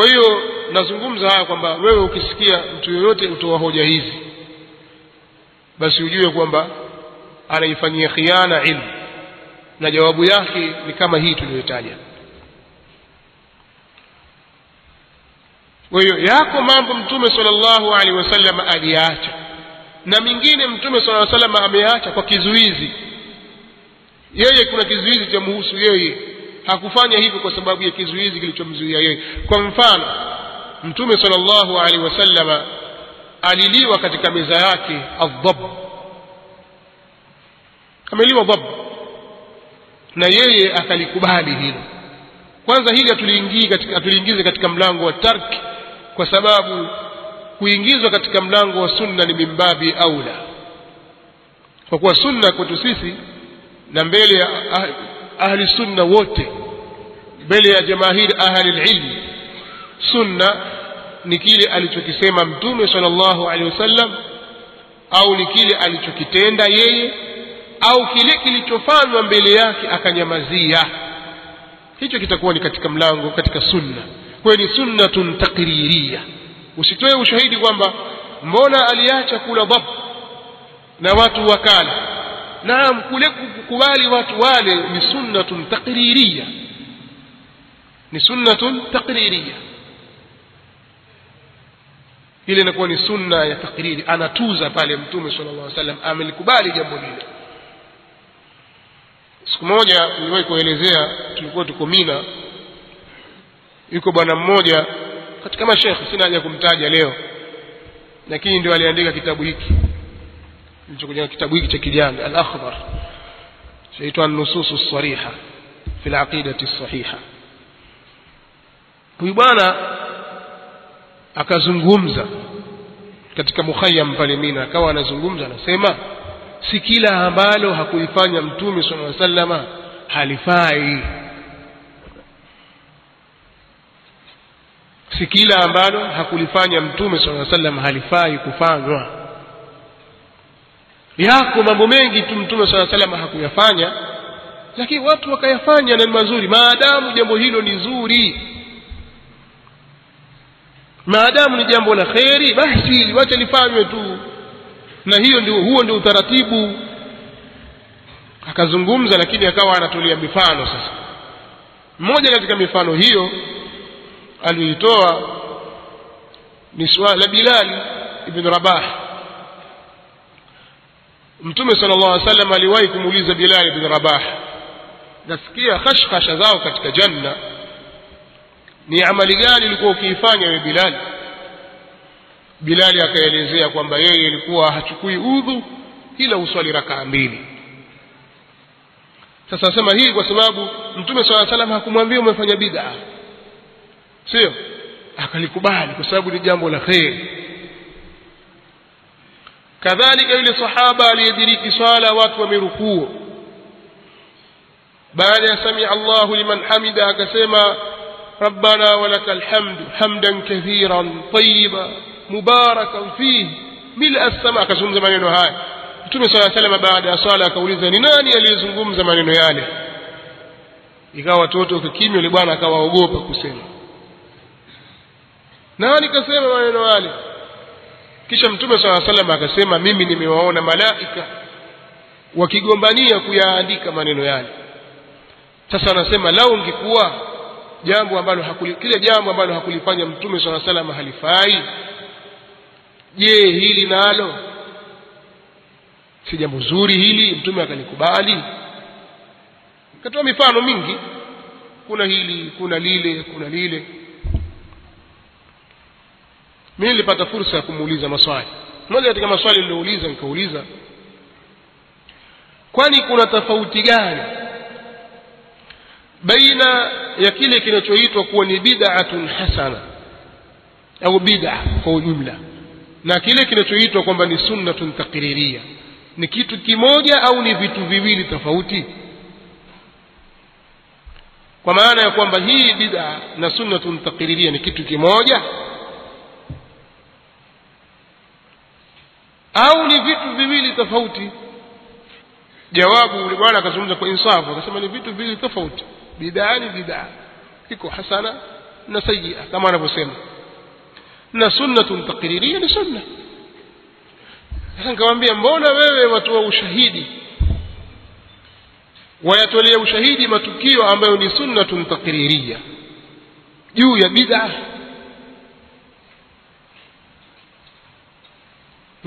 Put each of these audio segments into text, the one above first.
kwa hiyo nazungumza haya kwamba wewe ukisikia mtu yoyote utoa hoja hizi basi ujue kwamba anaifanyia khiana ilmu na jawabu yake ni kama hii tuliyotaja. Kwa hiyo yako mambo mtume sallallahu alaihi wasallam aliyaacha na mingine mtume sallallahu alaihi wasallam ameacha kwa kizuizi. Yeye kuna kizuizi cha muhusu yeye hakufanya hivyo kwa sababu ya kizuizi kilichomzuia yeye. Kwa mfano mtume sallallahu alaihi wasallama aliliwa katika meza yake adhab ameliwa dhab na yeye akalikubali hilo. Kwanza hili hatuliingii katika hatuliingize katika mlango wa tarki kwa sababu kuingizwa katika mlango wa sunna ni mimbabi aula. Kwa kuwa sunna kwetu sisi na mbele ya ah- ahli sunna wote mbele ya jamahiri ahli lilmi sunna ni kile alichokisema mtume sallallahu alaihi wasallam au ni kile alichokitenda yeye au kile kilichofanywa mbele yake akanyamazia. Hicho kitakuwa ni katika mlango katika sunna. Kwa ni sunnatun takririya usitoe ushahidi kwamba mbona aliacha kula dhab na watu wakala. Naam kule kukubali watu wale ni sunnatun takririya ni sunnatun taqririya ile inakuwa ni sunna ya takriri anatuza pale mtume sallallahu alaihi wasallam amelikubali jambo lile. Siku moja niliwahi kuelezea tulikuwa tuko mina. Yuko bwana mmoja katika mashekhe sina haja kumtaja leo lakini ndio aliandika kitabu hiki. Kilichokuja kitabu hiki cha kijana al-akhdar chaitwa an-nusus as-sariha fi al-aqidati as-sahiha huyu bwana akazungumza katika mukhayam pale mina akawa anazungumza anasema si kila ambalo hakulifanya mtume sala llaw sallama halifai. Si kila ambalo hakulifanya mtume sala llaw wasallam halifai kufanywa. Yako mambo mengi tu mtume sala sallama hakuyafanya lakini watu wakayafanya na ni mazuri. Maadamu jambo hilo ni zuri maadamu ni jambo la kheri basi wacha lifanywe tu. Na hiyo ndio huo ndio utaratibu. Akazungumza lakini akawa anatulia mifano sasa. Mmoja katika mifano hiyo aliyoitoa ni swala la bilali ibn Rabah. Mtume sallallahu alaihi wasallam aliwahi kumuuliza bilali ibn Rabah. Nasikia khashkhasha zao katika janna ni amali gani ulikuwa ukiifanya wewe Bilali Bilali akaelezea kwamba yeye ilikuwa hachukui udhu ila uswali rakaa mbili. Sasa asema hii kwa sababu mtume swalla salam hakumwambia umefanya bid'a. Sio? Akalikubali kwa sababu ni jambo la kheri kadhalika yule sahaba aliyediriki swala watu wamerukuu. Baada ya samia Allahu liman hamida akasema ربنا ولك الحمد حمدا كثيرا طيبا مباركا فيه ملء السماء akazungumza maneno haya Mtume صلى الله عليه وسلم baada ya swala akauliza ni nani aliyezungumza maneno yale ikawa watoto wakikimya yule bwana akawaogopa kusema nani kasema maneno yale kisha Mtume صلى الله عليه وسلم akasema mimi nimewaona malaika wakigombania kuyaandika maneno yale sasa anasema lau ungekuwa jambo ambalo kile jambo ambalo hakulifanya mtume swalla salam halifai? Je hili nalo? Si jambo zuri hili mtume akalikubali. Katoa mifano mingi. Kuna hili kuna lile kuna lile. Mimi nilipata fursa ya kumuuliza maswali. Moja katika maswali niliouliza nikauliza kwani kuna tofauti gani baina ya kile kinachoitwa kuwa ni bid'atun hasana au bid'a kwa ujumla na kile kinachoitwa kwamba ni sunnatun taqririya ni kitu kimoja au ni vitu viwili tofauti? Kwa maana ya kwamba hii bid'a na sunnatun taqririya ni kitu kimoja au ni vitu viwili tofauti? Jawabu bwana akazungumza kwa insafu akasema ni vitu viwili tofauti bid'a ni bid'a. Iko hasana na sayia kama anavyosema. Na sunnatun taqriria ni sunna. Sasa nikamwambia mbona wewe watu wa ushahidi? Wayatolea ushahidi matukio ambayo ni sunnatun taqriria juu ya bid'a.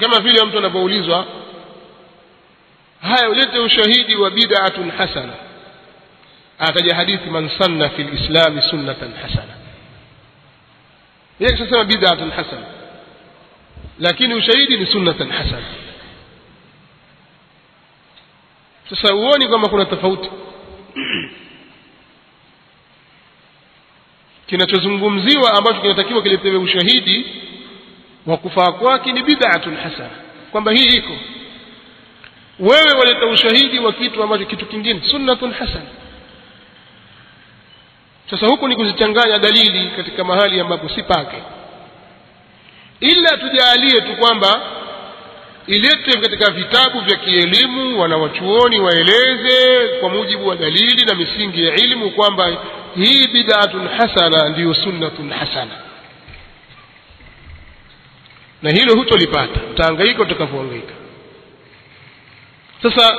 Kama vile mtu anapoulizwa haya ulete ushahidi wa bid'atun hasana ataja hadithi man sanna fi lislami sunnatan hasana. Yeye kishasema bid'atun hasana lakini ushahidi ni sunnatan hasana. Sasa huoni kwamba kuna tofauti? Kinachozungumziwa ambacho kinatakiwa kiletewe ushahidi wa kufaa kwake ni bid'atun hasana kwamba hii iko. Wewe waleta ushahidi wa kitu ambacho kitu kingine sunnatun hasana sasa huku ni kuzichanganya dalili katika mahali ambapo si pake. Ila tujaalie tu kwamba iletwe katika vitabu vya kielimu wanawachuoni waeleze kwa mujibu wa dalili na misingi ya ilmu kwamba hii bid'atun hasana ndiyo sunnatun hasana. Na hilo hutolipata utahangaika utakavyoangaika sasa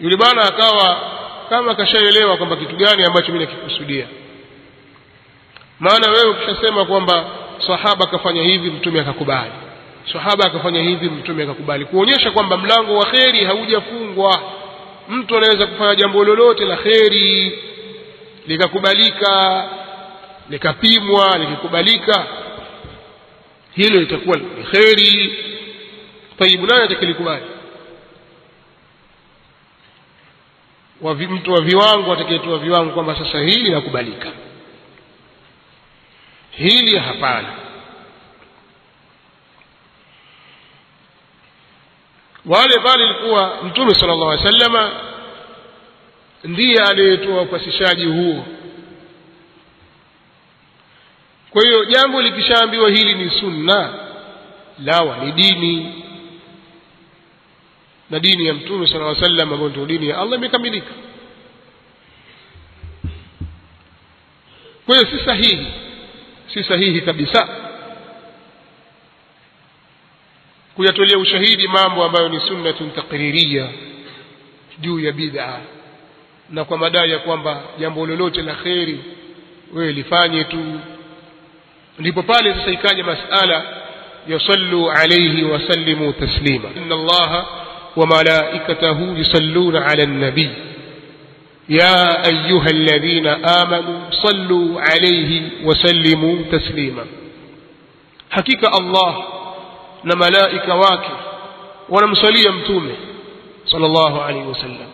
yule bwana akawa kama kashaelewa kwamba kitu gani ambacho mimi nakikusudia. Maana wewe ukishasema kwamba sahaba akafanya hivi mtume akakubali. Sahaba akafanya hivi mtume akakubali. Kuonyesha kwamba mlango wa kheri haujafungwa. Mtu anaweza kufanya jambo lolote la kheri likakubalika likapimwa likikubalika. Hilo litakuwa ni kheri. Taibu nani atakayelikubali mtu wa viwango atakayetoa viwango kwamba sasa hili linakubalika. Hili hapana. Wale pale ilikuwa mtume sallallahu llahu alih wasallama ndiye aliyetoa upasishaji huo. Kwa hiyo jambo likishaambiwa hili ni sunna lawa ni dini na dini ya mtume sala llaw sallam ambayo ndio dini ya allah imekamilika. Kwa hiyo si sahihi si sahihi kabisa kuyatolea ushahidi mambo ambayo ni sunnatun takririya juu ya bid'a na kwa madai ya kwamba jambo lolote la kheri wewe lifanye tu. Ndipo pale sasa ikaja masala yusallu alayhi wasallimu taslima. Inna allaha وملائكته يصلون على النبي. يا أيها الذين آمنوا صلوا عليه وسلموا تسليما. حقيقة الله نملائك واكر ونمصلي متومة صلى الله عليه وسلم.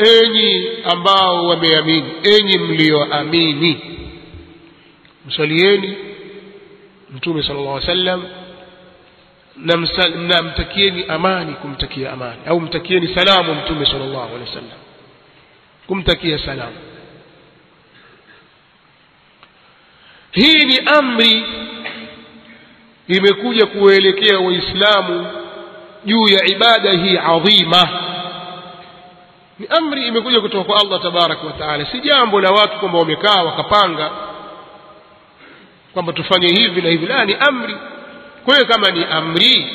أيني أمباو وميامين أيني مليو أميني. مصليين msalieni صلى الله عليه وسلم. Na mtakieni amani kumtakia amani. Au mtakieni salamu mtume sallallahu alaihi wasallam. Kumtakia salamu. Hii ni amri imekuja kuwaelekea waislamu juu ya ibada hii adhima. Ni amri imekuja kutoka kwa allah tabaraka wa taala. Si jambo la watu kwamba wamekaa wakapanga kwamba tufanye hivi na hivi. La ni amri kwa hiyo kama ni amri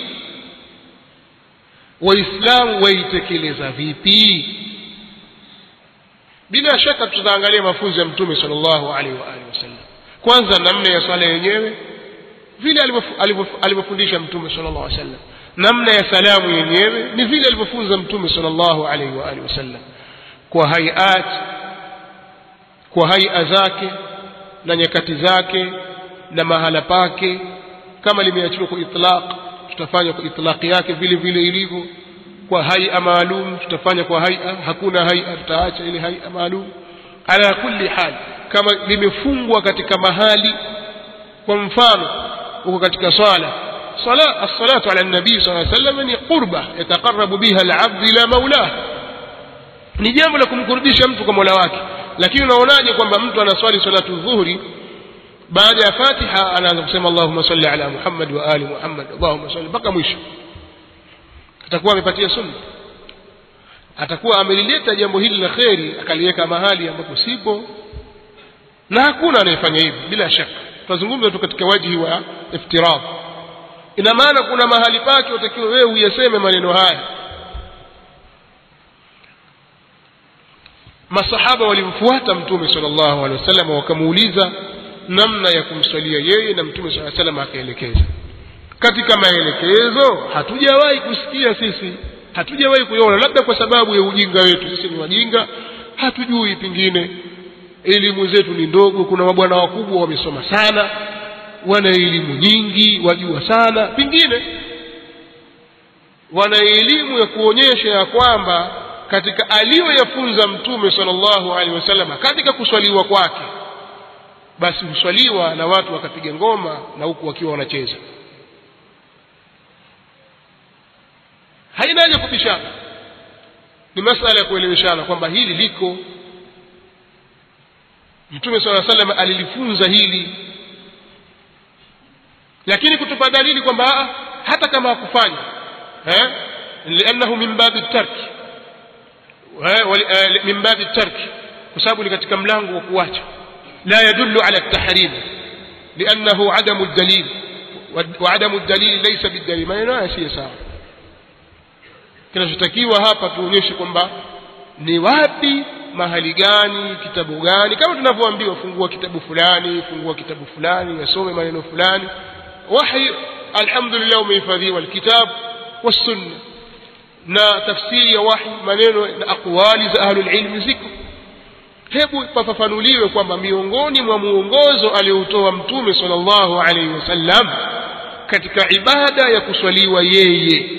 waislamu waitekeleza vipi? Bila shaka tutaangalia mafunzo ya mtume sallallahu alaihi wa alihi wasallam. Kwanza namna ya sala yenyewe vile alivyofu- alivyofu- alivyofundisha mtume sallallahu alaihi wasallam. Namna ya salamu yenyewe ni vile alivyofunza mtume sallallahu alaihi wa alihi wasallam. Kwa haiat kwa haia zake na nyakati zake na mahala pake kama limeachiliwa kwa itlaq tutafanya kwa itlaq yake vile vile ilivyo. Kwa haia maalum tutafanya kwa haia hakuna haia tutaacha ile haia maalum. Ala kulli hal kama limefungwa katika mahali kwa mfano uko katika swala صلاة الصلاة على النبي صلى الله عليه وسلم ni qurba yataqarrabu biha al-abd ila maulah ni jambo la kumkurubisha mtu kwa mola wake. Lakini unaonaje kwamba mtu anaswali salatu dhuhuri baada ya fatiha anaanza kusema allahumma salli ala muhammad wa ali muhammad allahumma salli mpaka mwisho. Atakuwa amepatia sunna. Atakuwa amelileta jambo hili la kheri akaliweka mahali ambapo sipo na hakuna anayefanya hivi bila shaka. Tunazungumza tu katika wajihi wa iftirad ina maana kuna mahali pake utakiwa wewe uyaseme maneno haya. Masahaba walimfuata mtume sallallahu alaihi wasallam wakamuuliza namna ya kumswalia yeye na mtume saa salam akaelekeza. Katika maelekezo hatujawahi kusikia sisi hatujawahi kuiona labda kwa sababu ya ujinga wetu sisi ni wajinga hatujui pengine elimu zetu ni ndogo kuna mabwana wakubwa wamesoma sana wana elimu nyingi wajua sana pengine wana elimu ya kuonyesha ya kwamba katika aliyoyafunza mtume sallallahu alaihi wasallam katika kuswaliwa kwake basi huswaliwa na watu wakapiga ngoma na huku wakiwa wanacheza. Haina haja kupishana. Ni masala ya kueleweshana kwamba hili liko. Mtume sala salam alilifunza hili. Lakini kutupa dalili kwamba hata kama hakufanya eh liannahu min babi tarki min tarki kwa sababu ni katika mlango wa kuacha la yadullu ala tahrim liannahu adamu dalil وعدم الدليل ليس بالدليل maneno haya si sawa kinachotakiwa hapa tuonyeshe kwamba ni wapi mahali gani kitabu gani kama tunavyoambiwa fungua kitabu fulani fungua kitabu fulani yasome maneno fulani wahi alhamdulillah umehifadhiwa alkitab wassunna na tafsiri ya wahi maneno na aqwali za ahlul ilmi ziko hebu pafafanuliwe kwamba miongoni mwa muongozo aliyoutoa mtume sallallahu alaihi wasallam katika ibada ya kuswaliwa yeye.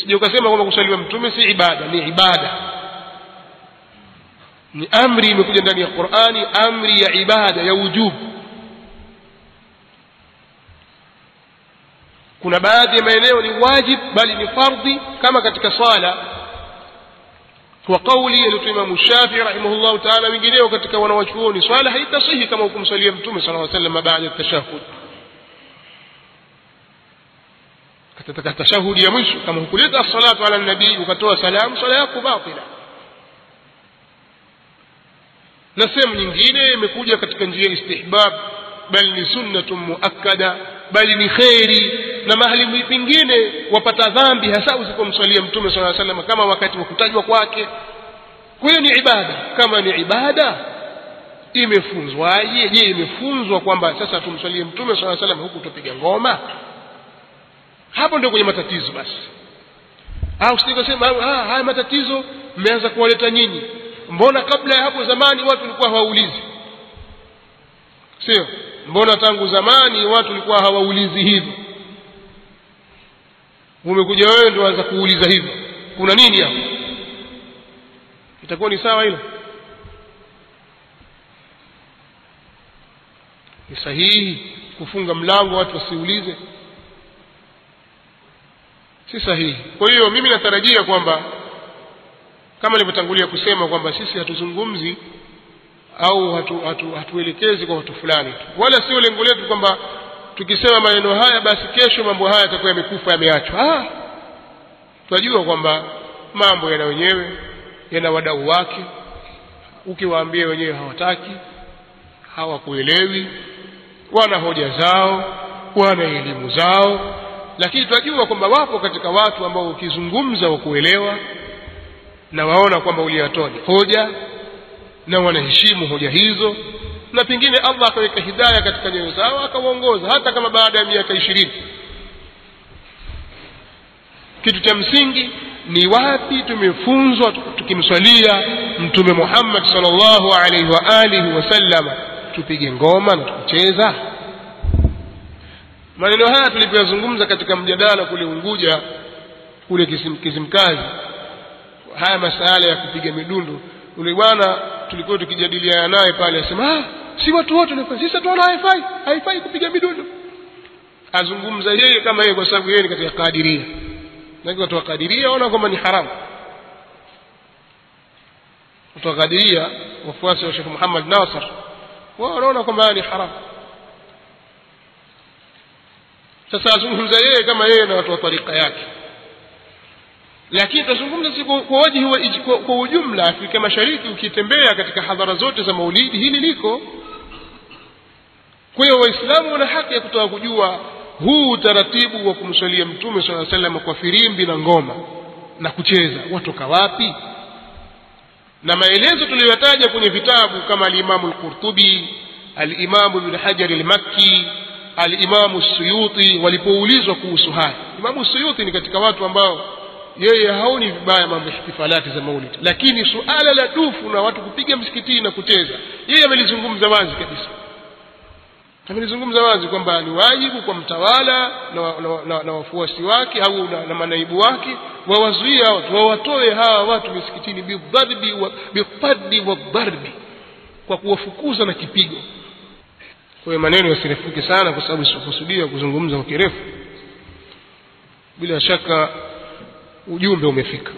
Sije ukasema kwamba kuswaliwa mtume si ibada ni ibada. Ni amri imekuja ndani ya qurani amri ya ibada ya wujubu kuna baadhi ya maeneo ni wajib bali ni fardhi kama katika swala Shafi'i rahimahullah ta'ala wengineo katika wanawachuoni swala haitasihi kama hukumsalia mtume sallallahu alaihi wasallam baada ya tashahud katika tashahudi ya mwisho kama hukuleta salatu ala nabii ukatoa salamu swala yako batila na sehemu nyingine imekuja katika njia istihbab bali ni sunnatun muakkada bali ni kheri na mahali pengine wapata dhambi hasa usipomswalia mtume sala salam kama wakati wa kutajwa kwake. Kwa ni ibada. Kama ni ibada imefunzwaje? Je imefunzwa kwamba sasa tumswalie mtume sala salam huku tupiga ngoma? Hapo ndio kwenye matatizo basi. Au sitikasema ah, haya matatizo mmeanza kuwaleta nyinyi. Mbona kabla ya hapo zamani watu walikuwa hawaulizi? Sio. Mbona tangu zamani watu walikuwa hawaulizi hivyo umekuja wewe ndio anza kuuliza hivyo. Kuna nini hapo? Itakuwa ni sawa hilo? Ni sahihi kufunga mlango watu wasiulize? Si sahihi. Kwa hiyo mimi natarajia kwamba kama nilivyotangulia kusema kwamba sisi hatuzungumzi au hatu, hatu, hatuelekezi kwa watu fulani wala sio lengo letu kwamba tukisema maneno haya basi kesho mambo haya yatakuwa yamekufa yameachwa. Ah! Tunajua kwamba mambo yana wenyewe yana wadau wake. Ukiwaambia wenyewe hawataki hawakuelewi wana hoja zao wana elimu zao lakini tunajua kwamba wapo katika watu ambao ukizungumza wa kuelewa na waona kwamba uliyatoa ni hoja na wanaheshimu hoja hizo na pengine allah akaweka hidaya katika nyoyo zao akawaongoza hata kama baada ya miaka ishirini. Kitu cha msingi ni wapi tumefunzwa tukimswalia mtume muhammad salllahu alaihi wa alihi tupige ngoma na tukucheza maneno haya tulipoyazungumza katika mjadala kule unguja kule kisim, kisimkazi. Haya masala ya kupiga midundo. Yule bwana tulikuwa tukijadiliana naye pale asema ah, si watu wote sisi tunaona haifai. Haifai kupiga midundo. Azungumza yeye kama yeye kwa sababu yeye ni katika kadiria na watu wa kadiria waona kwamba ni haramu. Watu wa kadiria wafuasi wa Sheikh Muhammad Nasr wao wanaona kwamba ni haramu. Sasa azungumza yeye kama yeye na watu wa tarika yake. Lakini tutazungumza si kwa wajihi kwa ujumla Afrika Mashariki ukitembea katika hadhara zote za maulidi hili liko kwa hiyo waislamu wana haki ya kutaka kujua huu utaratibu wa kumswalia mtume saa salam kwa firimbi na ngoma na kucheza watoka wapi? Na maelezo tuliyoyataja kwenye vitabu kama alimamu lqurtubi alimamu ibn hajari lmakki alimamu suyuti walipoulizwa kuhusu haya. Imamu suyuti ni katika watu ambao yeye haoni vibaya mambo ihtifalati za maulid lakini suala la dufu na watu kupiga msikitini na kucheza yeye amelizungumza wazi kabisa amelizungumza wazi kwamba ni wajibu kwa mtawala na, na, na, na wafuasi wake au na, na manaibu wake wawazuie hawa watu wawatoe hawa watu misikitini bidharbi wa, bipadi wadharbi kwa kuwafukuza na kipigo. Kwa hiyo maneno yasirefuke sana kwa sababu sikukusudia kuzungumza kwa kirefu. Bila shaka ujumbe umefika